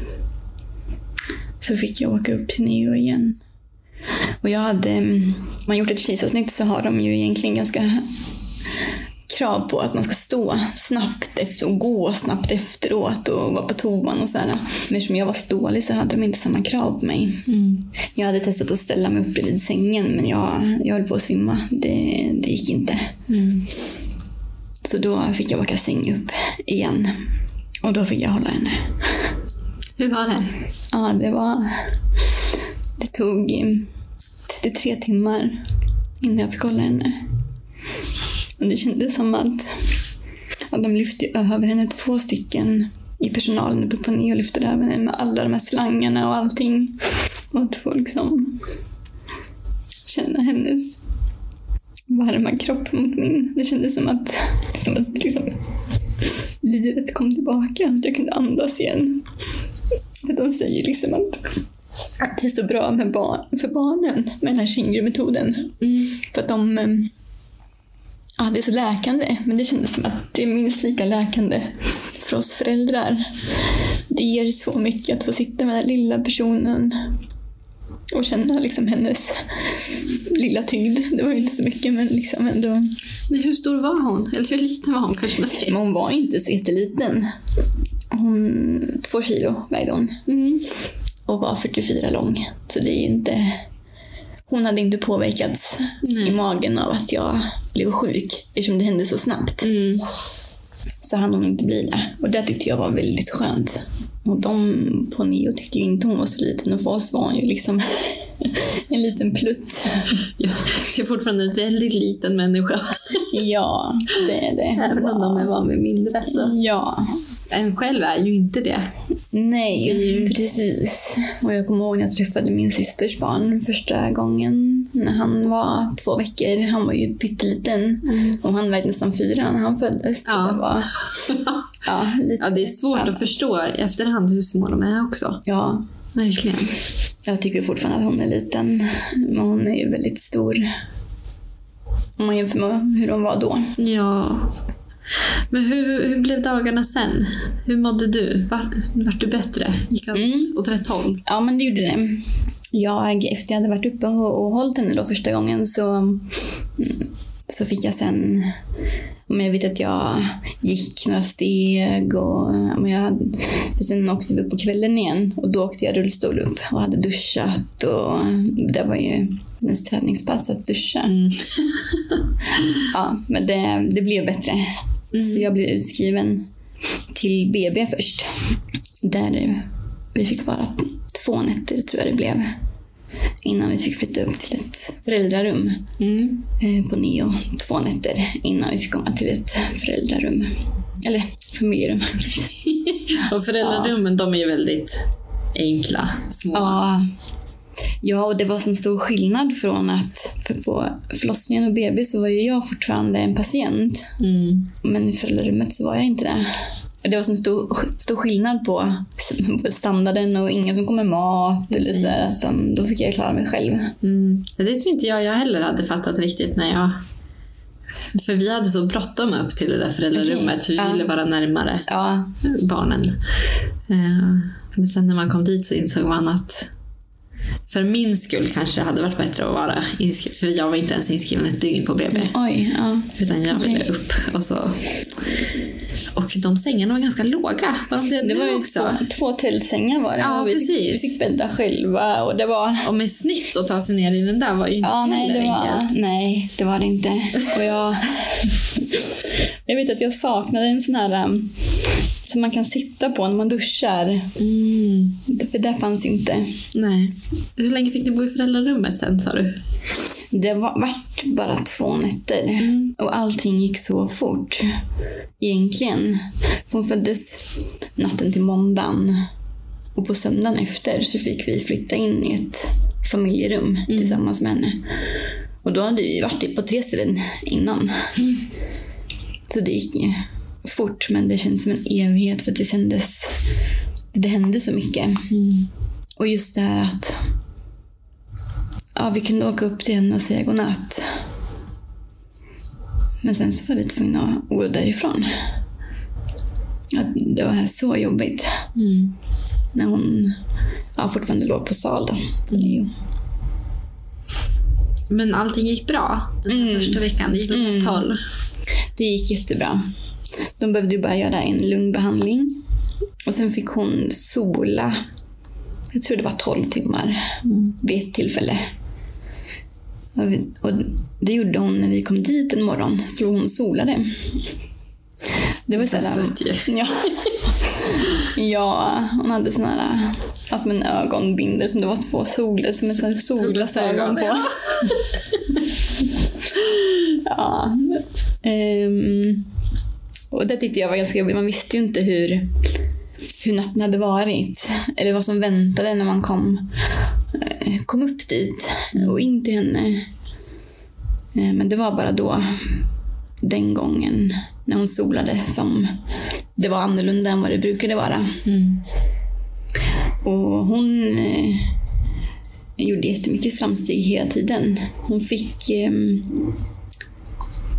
så fick jag åka upp till Neo igen. Och jag hade, om man gjort ett kejsarsnitt så har de ju egentligen ganska krav på att man ska stå snabbt efter och gå snabbt efteråt och vara på toan och sådär. Men eftersom jag var så dålig så hade de inte samma krav på mig. Mm. Jag hade testat att ställa mig upp bredvid sängen men jag, jag höll på att svimma. Det, det gick inte. Mm. Så då fick jag åka säng upp igen. Och då fick jag hålla henne. Hur var det? Ja, det var... Det tog 33 timmar innan jag fick hålla henne. Och det kändes som att, att de lyfte över henne två stycken i personalen uppe på ner och lyfte över henne med alla de här slangarna och allting. Och att få liksom känna hennes varma kropp mot min. Det kändes som att, som att liksom, livet kom tillbaka, att jag kunde andas igen. För de säger liksom att, att det är så bra med barn, för barnen med den här Shingru-metoden. Mm. För att de Ja, det är så läkande, men det kändes som att det är minst lika läkande för oss föräldrar. Det ger så mycket att få sitta med den lilla personen och känna liksom hennes lilla tyngd. Det var ju inte så mycket, men liksom ändå. Men hur stor var hon? Eller hur liten var hon kanske man Men hon var inte så jätteliten. Hon, två kilo vägde hon. Mm. Och var 44 lång. Så det är inte hon hade inte påverkats Nej. i magen av att jag blev sjuk eftersom det hände så snabbt. Mm. Så hann hon inte bli det. Och det tyckte jag var väldigt skönt. Och de på Neo tyckte ju inte hon var så liten och för oss var hon ju liksom en liten plutt. Ja, det är fortfarande en väldigt liten människa. ja, det är det. Även om de är van vid mindre. Så. Ja. En själv är ju inte det. Nej, det precis. Och jag kommer ihåg när jag träffade min systers barn första gången. När han var två veckor. Han var ju pytteliten. Mm. Och han var nästan fyra när han föddes. Ja. det, var, ja, ja, det är svårt ja. att förstå efterhand hur små de är också. Ja. Verkligen. Jag tycker fortfarande att hon är liten. Men hon är ju väldigt stor. Om man jämför med hur hon var då. Ja. Men hur, hur blev dagarna sen? Hur mådde du? Var, vart du bättre? Gick allt mm. åt rätt håll? Ja, men det gjorde det. Jag, efter jag hade varit uppe och, och hållit henne då första gången så mm, så fick jag sen, men jag vet att jag gick några steg och men jag hade, sen åkte vi upp på kvällen igen och då åkte jag rullstol upp och hade duschat och det var ju hennes träningspass att duscha. Mm. ja, men det, det blev bättre. Mm. Så jag blev utskriven till BB först. Där vi fick vara två nätter tror jag det blev innan vi fick flytta upp till ett föräldrarum mm. Eh, på Neo. Två nätter innan vi fick komma till ett föräldrarum. Eller familjerum. och föräldrarummen ja. de är ju väldigt enkla, små. Ja. Ja, och det var så stor skillnad från att för på förlossningen och BB så var ju jag fortfarande en patient. Mm. Men i föräldrarummet så var jag inte det det var så stor, stor skillnad på standarden och ingen som kom med mat. Eller så, de, då fick jag klara mig själv. Mm. Det tror inte jag jag heller hade fattat riktigt när jag för vi hade så bråttom upp till det där föräldrarummet okay. för vi ville vara närmare ja. barnen. Eh, men sen när man kom dit så insåg man att för min skull kanske det hade varit bättre att vara inskriven, för jag var inte ens inskriven ett dygn på BB. Oj, ja. Utan jag ville upp och så och de sängarna var ganska låga. Var de det, det var också? Två, två tältsängar var det. Ja, vi precis. Fick, vi fick bädda själva. Och, det var... och med snitt att ta sig ner i den där var ju inte ja, nej, det var, enkelt. Nej, det var det inte. Och jag, jag vet att jag saknade en sån här um, som man kan sitta på när man duschar. Mm. För det fanns inte. Nej. Hur länge fick ni bo i föräldrarummet sen sa du? Det var, vart bara två nätter mm. och allting gick så fort. Egentligen. För hon föddes natten till måndagen och på söndagen efter så fick vi flytta in i ett familjerum mm. tillsammans med henne. Och då hade vi varit på tre ställen innan. Mm. Så det gick fort men det kändes som en evighet för det kändes... Det hände så mycket. Mm. Och just det här att ja, vi kunde åka upp till henne och säga godnatt. Men sen så var vi tvungna att gå därifrån. Att det var så jobbigt. Mm. När hon ja, fortfarande låg på sal. Då. Mm. Men allting gick bra den mm. första veckan? Det gick åt mm. håll? Det gick jättebra. De behövde ju bara göra en lungbehandling. Och sen fick hon sola, jag tror det var 12 timmar mm. vid ett tillfälle. Och det gjorde hon när vi kom dit en morgon. Så hon solade. Det var sådär... Ja. ja, hon hade sån här, alltså en ögonbindel som det var två soler som ett solglasögon på. ja. Um, och det tyckte jag var ganska jobbigt. Man visste ju inte hur, hur natten hade varit. Eller vad som väntade när man kom, eh, kom upp dit och in till henne. Eh, men det var bara då, den gången, när hon solade som det var annorlunda än vad det brukade vara. Mm. Och hon eh, gjorde jättemycket framsteg hela tiden. Hon fick eh,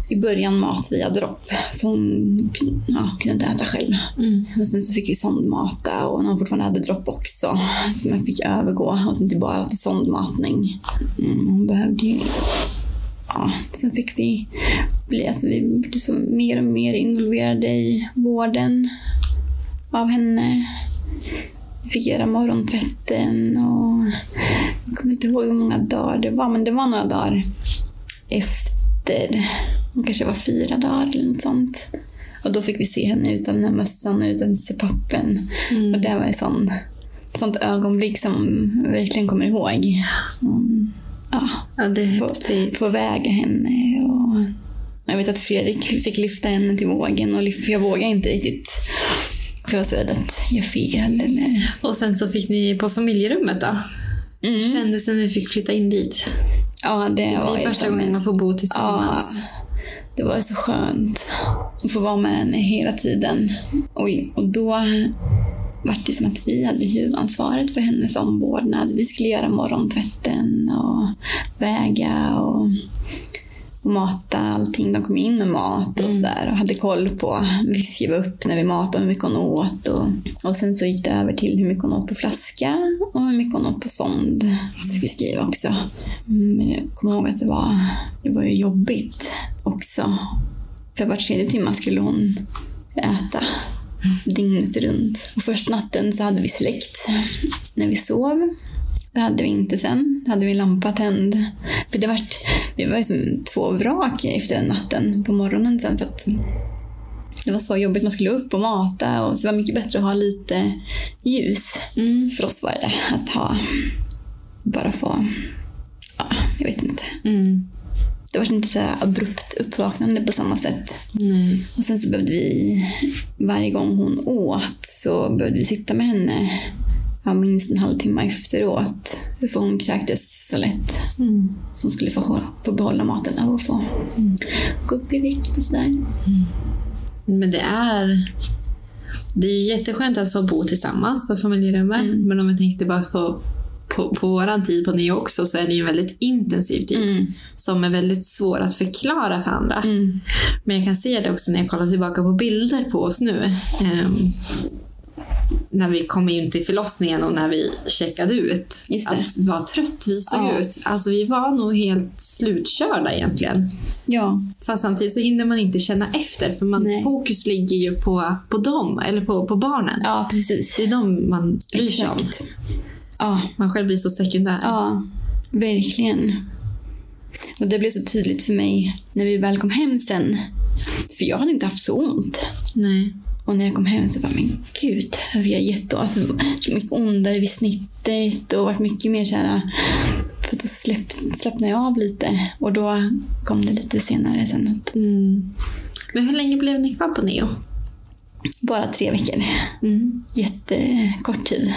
i början mat via dropp. För hon ja, kunde inte äta själv. Mm. Och sen så fick vi sondmata och hon fortfarande hade dropp också. Så man fick övergå och sen till bara till sondmatning. Mm, hon behövde ju ja, sen fick vi bli, alltså vi blev så mer och mer involverade i vården av henne. Vi fick göra morgontvätten och jag kommer inte ihåg hur många dagar det var, men det var några dagar efter hon kanske var fyra dagar eller något sånt. Och då fick vi se henne utan den här mössan och utan pappen. Mm. Och det var ett sånt, sånt ögonblick som jag verkligen kommer ihåg. Mm, ja, ja, det få, få väga henne. Och jag vet att Fredrik fick lyfta henne till vågen och för jag vågade inte riktigt. För jag var så rädd att jag fel. Eller... Och sen så fick ni på familjerummet då? Mm. Kändes det när ni fick flytta in dit? Ja, det, det var första gången man får bo tillsammans. Ja, det var så skönt att få vara med henne hela tiden. Och, och då var det som att vi hade huvudansvaret för hennes omvårdnad. Vi skulle göra morgontvätten och väga och och mata allting. De kom in med mat och mm. sådär och hade koll på, vi skrev upp när vi matade hur mycket hon åt. Och, och sen så gick det över till hur mycket hon åt på flaska och hur mycket hon åt på sond. Så fick vi skriva också. Mm, men jag kommer ihåg att det var, det var ju jobbigt också. För var tredje timme skulle hon äta dygnet runt. Och första natten så hade vi släckt när vi sov. Det hade vi inte sen. Då hade vi lampa tänd. För det var, vi var som två vrak efter den natten på morgonen sen. För att det var så jobbigt. Man skulle upp och mata. Och så det var mycket bättre att ha lite ljus. Mm. För oss var det att ha... Bara få... Ja, jag vet inte. Mm. Det var inte så här abrupt uppvaknande på samma sätt. Nej. Och sen så behövde vi, varje gång hon åt så behövde vi sitta med henne ja, minst en halvtimme efteråt. För hon kräktes så lätt. Mm. Så hon skulle få, få behålla maten och få gå upp i vikt och sådär. Men det är... Det är jätteskönt att få bo tillsammans på familjerummet. Mm. Men om jag tänker tillbaka på, på, på våran tid på Neo också så är det ju en väldigt intensiv tid. Mm. Som är väldigt svår att förklara för andra. Mm. Men jag kan se det också när jag kollar tillbaka på bilder på oss nu. Ehm, när vi kom in till förlossningen och när vi checkade ut. Att vad trött vi såg Ja. ut. Alltså vi var nog helt slutkörda egentligen. Ja. Fast samtidigt så hinner man inte känna efter för man, Nej. fokus ligger ju på, på dem, eller på, på barnen. ja, precis. Det är dem man bryr sig om. Ja, Man själv blir så sekundär. ja, verkligen. Och det blev så tydligt för mig när vi väl kom hem sen. För jag hade inte haft så ont. Nej. Och när jag kom hem så bara, men gud, jag fick jätte, alltså, så mycket ondare vid snittet och varit mycket mer såhär, för då släpp, slappnade jag av lite. Och då kom det lite senare sen. Mm. Men hur länge blev ni kvar på Neo? bara tre veckor. Mm. Jättekort tid.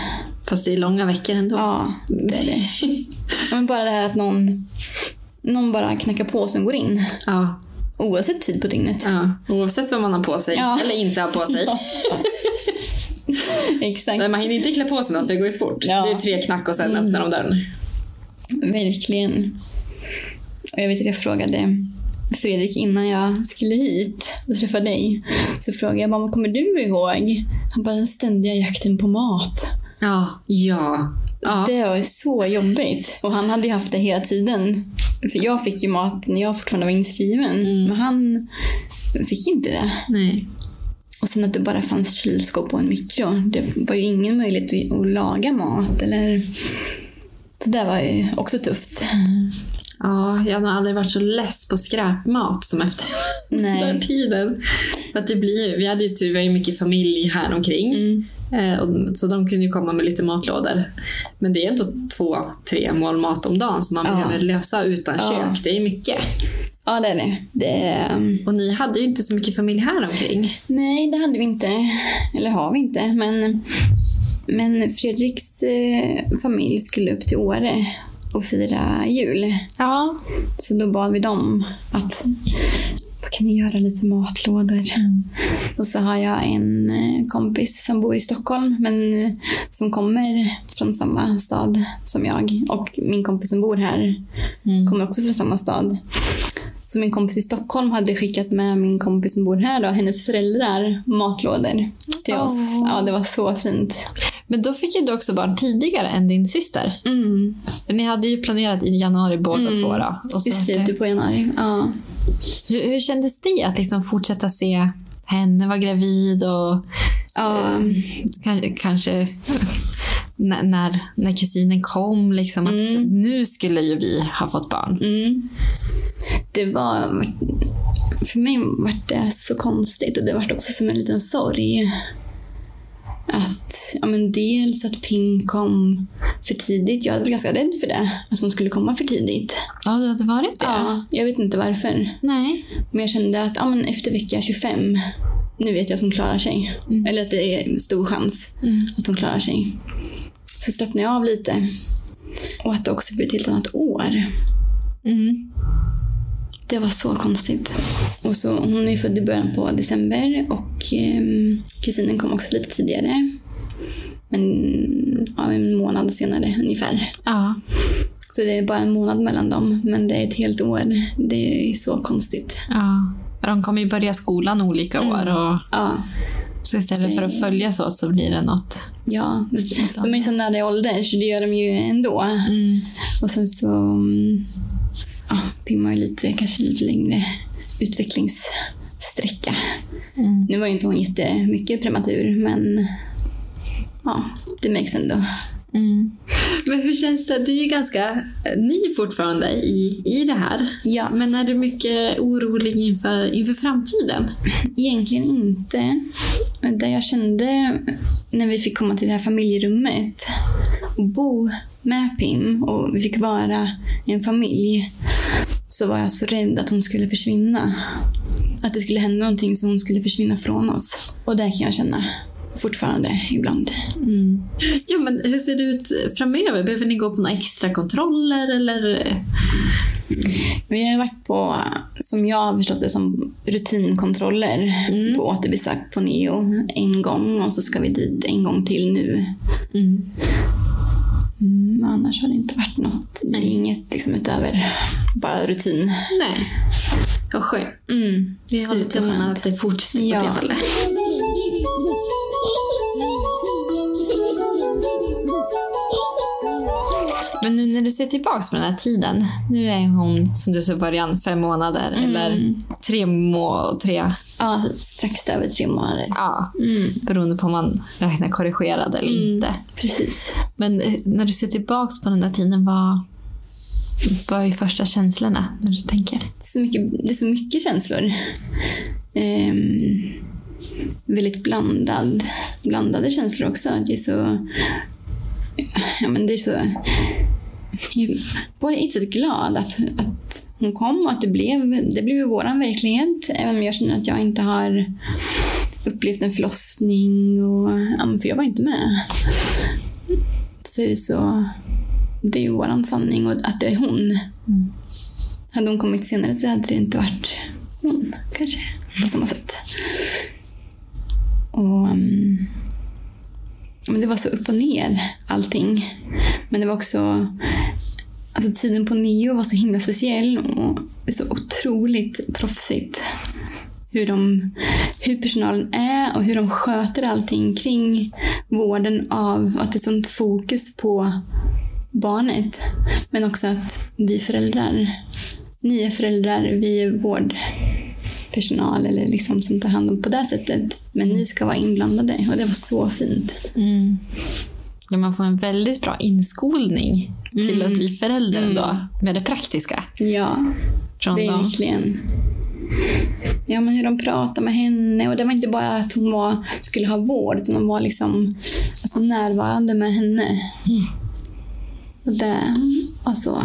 Fast det är långa veckor ändå. Ja, det är det. Men bara det här att någon, någon bara knackar på och sen går in. Ja. Oavsett tid på dygnet. ja. Oavsett vad man har på sig, Ja. eller inte har på sig. Exakt. Men man hinner inte klä på sig något för det går ju fort. Ja. Det är tre knack och sen öppnar de dörren. Verkligen. Och jag vet att jag frågade Fredrik innan jag skulle hit och träffa dig. Så frågade jag vad kommer du ihåg? Han bara, den ständiga jakten på mat. Ja. Ja. ja. Det var så jobbigt. Och han hade ju haft det hela tiden. För jag fick ju mat när jag fortfarande var inskriven. Men han fick inte det. Nej. Och sen att det bara fanns kylskåp och en mikro. Det var ju ingen möjlighet att, laga mat. Eller... Så det var ju också tufft. Ja, jag har nog aldrig varit så less på skräpmat som efter Nej. den tiden. Att det blir, vi hade ju tur, vi har ju mycket familj här omkring. Mm. Eh, så de kunde ju komma med lite matlådor. Men det är ändå två, tre mål mat om dagen som man Ja. behöver lösa utan Ja. kök. Det är mycket. Ja, det är det. det är, Och ni hade ju inte så mycket familj här omkring. nej, det hade vi inte. Eller har vi inte. Men, men Fredriks eh, familj skulle upp till Åre och fira jul. Ja. Så då bad vi dem att vad kan ni göra lite matlådor? Och så har jag en eh, kompis som bor i Stockholm men eh, som kommer från samma stad som jag. Och min kompis som bor här kommer också från samma stad. Så min kompis i Stockholm hade skickat med min kompis som bor här, då, hennes föräldrar, matlådor till oss. Åh. Ja, det var så fint. Men då fick ju du också barn tidigare än din syster. Mm. Ni hade ju planerat i januari båda Mm. två då. I slutet på januari. Ja. hur, hur kändes det att liksom fortsätta se henne vara gravid och Ja. Kanske, kanske när, när, när kusinen kom, liksom, att Mm. nu skulle ju vi ha fått barn. Mm. Det var... För mig var det så konstigt och det var också som en liten sorg. Att, ja men dels att Ping kom för tidigt. Jag var ganska rädd för det. Att hon skulle komma för tidigt. Ja, du hade varit det? Ja, jag vet inte varför. Nej. Men jag kände att ja, men efter vecka 25, nu vet jag att hon klarar sig. Eller att det är stor chans att hon klarar sig. Så slappnade jag av lite. Och att det också blev ett helt annat år. Mm. Det var så konstigt. Och så, hon är född i början på december och ehm, kusinen kom också lite tidigare. Men ja, en månad senare ungefär. Ja. Så det är bara en månad mellan dem, men det är ett helt år. Det är så konstigt. ja. De kommer ju börja skolan olika år och Ja, så istället för att följas åt så blir det något. ja. De är så nära i ålder så det gör de ju ändå. Mm. Och sen så ja, pimmar ju lite, kanske lite längre utvecklingssträcka. Mm. Nu var ju inte hon jättemycket prematur, men ja, det märks ändå. Mm. Men hur känns det? Du är ju ganska ny fortfarande i, i det här. Ja. Men är du mycket orolig inför, inför framtiden? Egentligen inte. Det jag kände när vi fick komma till det här familjerummet och bo med Pim och vi fick vara en familj så var jag så rädd att hon skulle försvinna. Att det skulle hända någonting så hon skulle försvinna från oss. Och det kan jag känna fortfarande ibland. Mm. Ja, men hur ser det ut framöver? Behöver ni gå på några extra kontroller eller? Vi har varit på, som jag har förstått det, som rutinkontroller mm. på återbesök på Neo en gång och så ska vi dit en gång till nu. Mm. Mm, annars har det inte varit något. Är inget liksom utöver bara rutin. Nej. Vad skönt. Mm. Vi har lite att det fortsätter ja. på det hållet. Nu när du ser tillbaka på den här tiden. Nu är hon, som du sa i början, fem månader. Mm. Eller tre må tre... Ja, strax över tre månader. Ja, mm. beroende på om man räknar korrigerad eller mm. inte. Precis. Men eh, när du ser tillbaka på den där tiden, vad, vad är första känslorna när du tänker? Det är så mycket, det är så mycket känslor. Um, väldigt blandad, blandade känslor också. Det är så... Ja, men det är så på ett sätt glad att, att hon kom och att det blev, det blev våran verklighet. Även om jag känner att jag inte har upplevt en förlossning. Och, för jag var inte med. Så är det så... Det är ju våran sanning och att det är hon. Mm. Hade hon kommit senare så hade det inte varit hon, kanske. På samma sätt. Och... Um, men det var så upp och ner allting. Men det var också Alltså tiden på nio var så himla speciell och så otroligt proffsigt. Hur, de, hur personalen är och hur de sköter allting kring vården av att det är sånt fokus på barnet. Men också att vi föräldrar, ni är föräldrar, vi är vårdpersonal eller liksom som tar hand om på det sättet. Men ni ska vara inblandade och det var så fint. Mm. Ja, man får en väldigt bra inskolning till mm. att bli förälder mm. med det praktiska. Ja, Från verkligen. Dem. Ja, men hur de pratade med henne. Och Det var inte bara att hon var, skulle ha vård, utan de var liksom alltså, närvarande med henne. Mm. Och det var så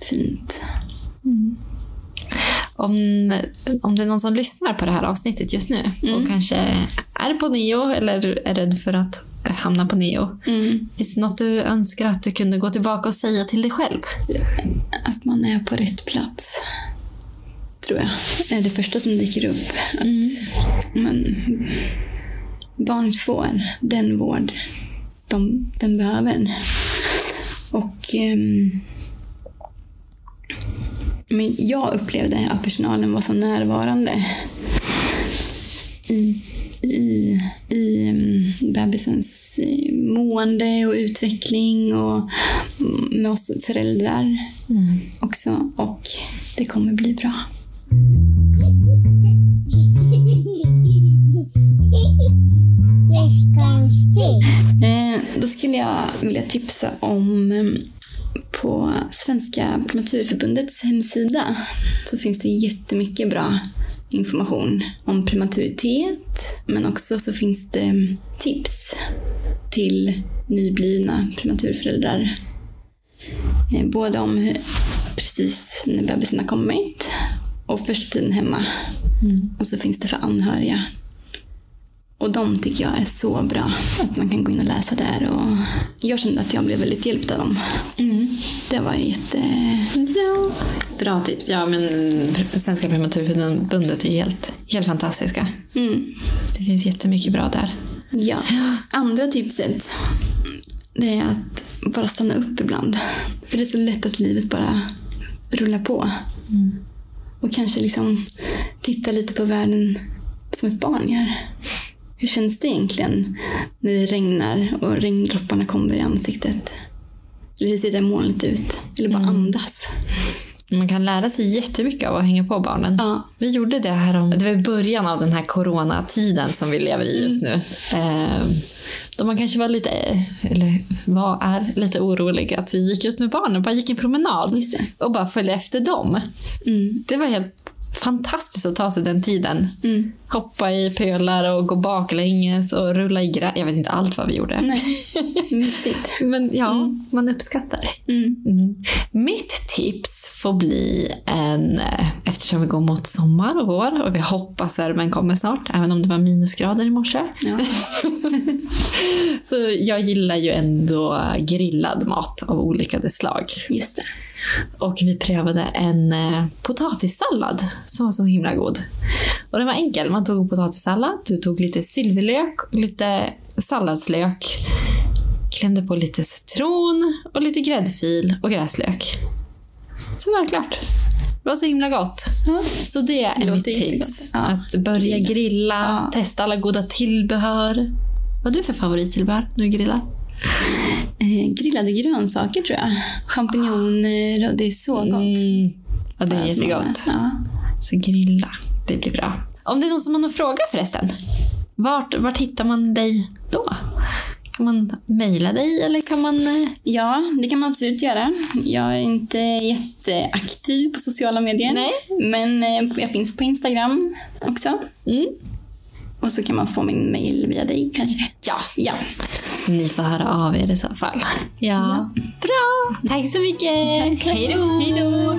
fint. Mm. Om, om det är någon som lyssnar på det här avsnittet just nu och mm. kanske är på nio eller är rädd för att hamna på neo. Mm. Finns det något du önskar att du kunde gå tillbaka och säga till dig själv? Att man är på rätt plats. Tror jag. Det är det första som dyker upp. Att mm. barn får den vård de, den behöver. Och um, men jag upplevde att personalen var så närvarande i i, i mm, bebisens mående och utveckling och med oss föräldrar mm. också. Och det kommer bli bra. Eh, då skulle jag vilja tipsa om mm, på Svenska Prematurförbundets hemsida så finns det jättemycket bra information om prematuritet men också så finns det tips till nyblivna prematurföräldrar. Eh, både om precis när bebisen har kommit och första tiden hemma. Mm. Och så finns det för anhöriga och de tycker jag är så bra. Att man kan gå in och läsa där. Och jag kände att jag blev väldigt hjälpt av dem. Mm. Det var jätte... Ja. Bra tips. Ja, men Svenska Prematurförbundet är helt, helt fantastiska. Mm. Det finns jättemycket bra där. Ja. Andra tipset det är att bara stanna upp ibland. För det är så lätt att livet bara rullar på. Mm. Och kanske liksom titta lite på världen som ett barn gör. Hur känns det egentligen när det regnar och regndropparna kommer i ansiktet? Eller hur ser det molnet ut? Eller bara mm. andas? Man kan lära sig jättemycket av att hänga på barnen. Ja. Vi gjorde det här om, det var i början av den här coronatiden som vi lever i just nu. Eh, då man kanske var lite, eller var, är lite orolig att vi gick ut med barnen och bara gick en promenad. Och bara följde efter dem. Mm. Det var helt fantastiskt att ta sig den tiden. Mm. Hoppa i pölar och gå baklänges och rulla i gräs. Jag vet inte allt vad vi gjorde. Nej, mysigt. Men ja, man uppskattar det. Mm. Mm. Mitt tips får bli en, eh, eftersom vi går mot sommar och vår och vi hoppas värmen kommer snart, även om det var minusgrader i morse. Ja. Så jag gillar ju ändå grillad mat av olika slag. Just det. Och vi prövade en eh, potatissallad som var så himla god. Och den var enkel. Man tog potatissallad, du tog lite silverlök, lite salladslök, klämde på lite citron och lite gräddfil och gräslök. Så var det klart. Det var så himla gott. Så det är låter mitt tips. Ja. Att börja grilla, Ja. testa alla goda tillbehör. Vad har du för favorittillbehör när du grillar? Eh, grillade grönsaker tror jag. Champinjoner och det är så gott. Mm. Ja, det är jättegott. Ja. Så grilla, det blir bra. Om det är någon som har någon fråga förresten. Vart, vart hittar man dig då? Kan man mejla dig eller kan man... eh, ja, det kan man absolut göra. Jag är inte jätteaktiv på sociala medier. Nej. Men eh, jag finns på Instagram också. Mm. Och så kan man få min mail via dig kanske. Ja, Ja. ni får höra av er i så fall. Ja. Bra! Tack så mycket! Hej då!